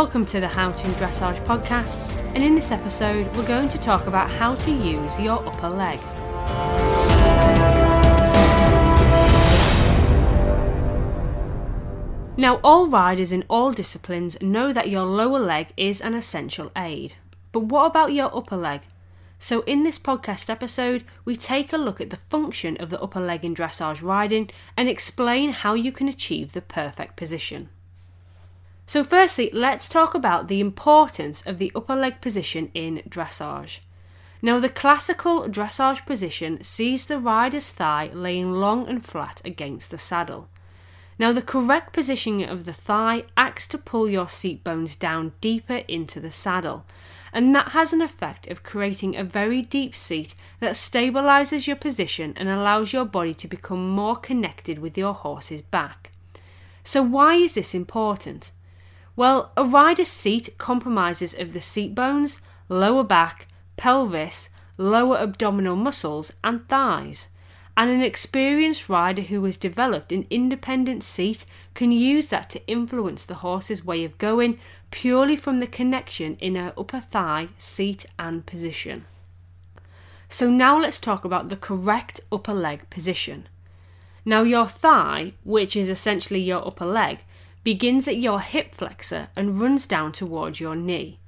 Welcome to the How to Dressage podcast, and in this episode, we're going to talk about how to use your upper leg. Now, all riders in all disciplines know that your lower leg is an essential aid. But what about your upper leg? So, in this podcast episode, we take a look at the function of the upper leg in dressage riding and explain how you can achieve the perfect position. So, firstly, let's talk about the importance of the upper leg position in dressage. Now, the classical dressage position sees the rider's thigh laying long and flat against the saddle. Now, the correct positioning of the thigh acts to pull your seat bones down deeper into the saddle, and that has an effect of creating a very deep seat that stabilizes your position and allows your body to become more connected with your horse's back. So, why is this important? Well, a rider's seat compromises of the seat bones, lower back, pelvis, lower abdominal muscles, and thighs. And an experienced rider who has developed an independent seat can use that to influence the horse's way of going purely from the connection in her upper thigh, seat, and position. So, now let's talk about the correct upper leg position. Now, your thigh, which is essentially your upper leg, begins at your hip flexor and runs down towards your knee.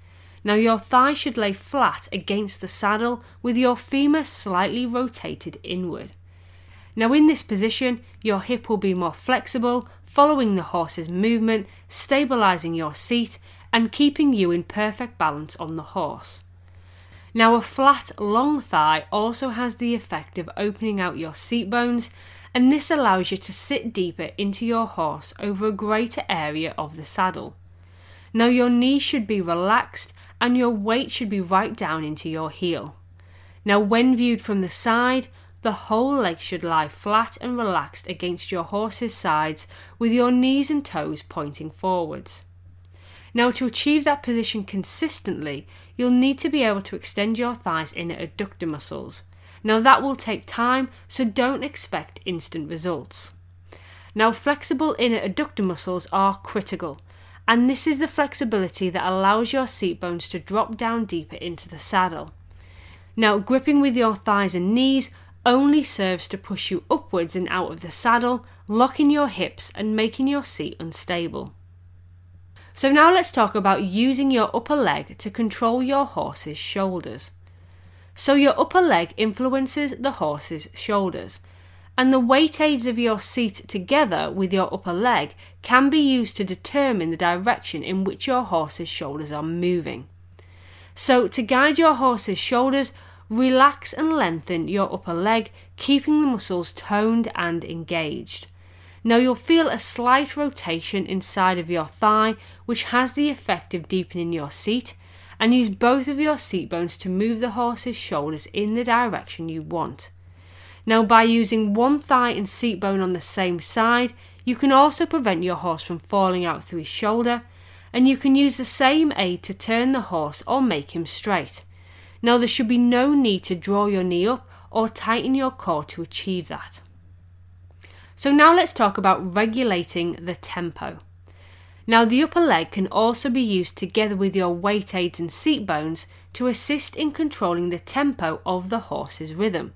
Now, your thigh should lay flat against the saddle with your femur slightly rotated inward. Now, in this position, your hip will be more flexible, following the horse's movement, stabilizing your seat, and keeping you in perfect balance on the horse. Now, a flat, long thigh also has the effect of opening out your seat bones and this allows you to sit deeper into your horse over a greater area of the saddle. Now, your knee should be relaxed and your weight should be right down into your heel. Now, when viewed from the side, the whole leg should lie flat and relaxed against your horse's sides with your knees and toes pointing forwards. Now, to achieve that position consistently, you'll need to be able to extend your thighs inner adductor muscles, now, that will take time, so don't expect instant results. Now, flexible inner adductor muscles are critical, and this is the flexibility that allows your seat bones to drop down deeper into the saddle. Now, gripping with your thighs and knees only serves to push you upwards and out of the saddle, locking your hips and making your seat unstable. So, now let's talk about using your upper leg to control your horse's shoulders. So your upper leg influences the horse's shoulders, and the weight aids of your seat together with your upper leg can be used to determine the direction in which your horse's shoulders are moving. So, to guide your horse's shoulders, relax and lengthen your upper leg, keeping the muscles toned and engaged. Now, you'll feel a slight rotation inside of your thigh, which has the effect of deepening your seat and use both of your seat bones to move the horse's shoulders in the direction you want. Now, by using one thigh and seat bone on the same side, you can also prevent your horse from falling out through his shoulder, and you can use the same aid to turn the horse or make him straight. Now, there should be no need to draw your knee up or tighten your core to achieve that. So, now let's talk about regulating the tempo. Now, the upper leg can also be used together with your weight aids and seat bones to assist in controlling the tempo of the horse's rhythm.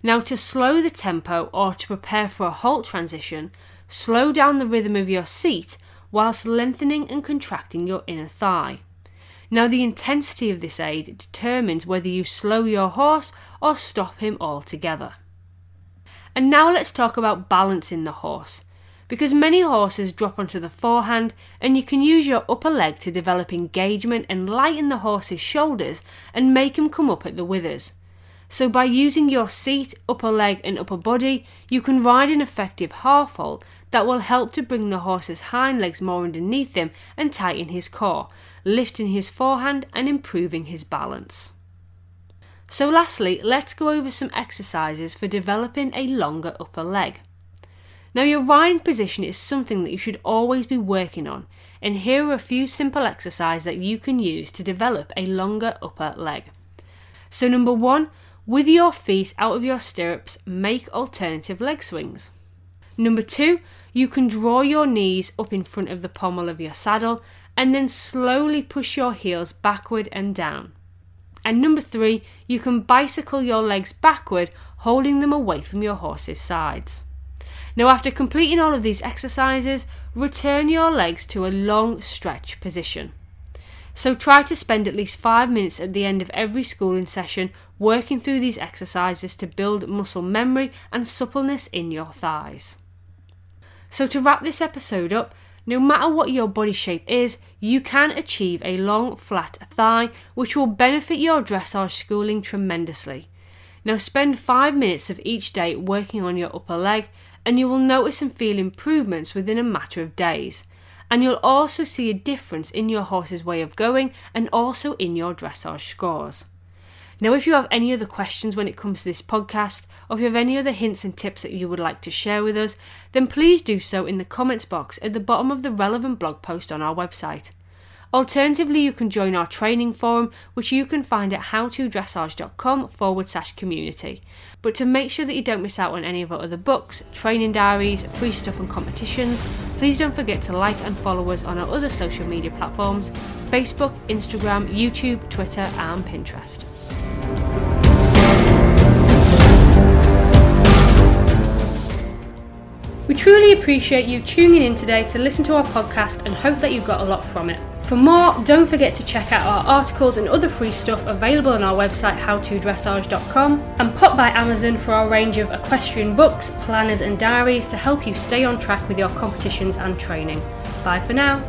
Now, to slow the tempo or to prepare for a halt transition, slow down the rhythm of your seat whilst lengthening and contracting your inner thigh. Now, the intensity of this aid determines whether you slow your horse or stop him altogether. And now let's talk about balancing the horse because many horses drop onto the forehand and you can use your upper leg to develop engagement and lighten the horse's shoulders and make him come up at the withers. So, by using your seat, upper leg, and upper body, you can ride an effective half halt that will help to bring the horse's hind legs more underneath him and tighten his core, lifting his forehand and improving his balance. So, lastly, let's go over some exercises for developing a longer upper leg. Now, your riding position is something that you should always be working on, and here are a few simple exercises that you can use to develop a longer upper leg. So, number one, with your feet out of your stirrups, make alternative leg swings. Number two, you can draw your knees up in front of the pommel of your saddle and then slowly push your heels backward and down. And number three, you can bicycle your legs backward, holding them away from your horse's sides. Now, after completing all of these exercises, return your legs to a long stretch position. So, try to spend at least five minutes at the end of every schooling session working through these exercises to build muscle memory and suppleness in your thighs. So, to wrap this episode up, no matter what your body shape is, you can achieve a long, flat thigh, which will benefit your dressage schooling tremendously. Now, spend five minutes of each day working on your upper leg, and you will notice and feel improvements within a matter of days. And you'll also see a difference in your horse's way of going and also in your dressage scores. Now, if you have any other questions when it comes to this podcast, or if you have any other hints and tips that you would like to share with us, then please do so in the comments box at the bottom of the relevant blog post on our website. Alternatively, you can join our training forum, which you can find at howtodressage.com forward slash community. But to make sure that you don't miss out on any of our other books, training diaries, free stuff, and competitions, please don't forget to like and follow us on our other social media platforms Facebook, Instagram, YouTube, Twitter, and Pinterest. We truly appreciate you tuning in today to listen to our podcast and hope that you got a lot from it. For more, don't forget to check out our articles and other free stuff available on our website howtodressage.com and pop by Amazon for our range of equestrian books, planners, and diaries to help you stay on track with your competitions and training. Bye for now.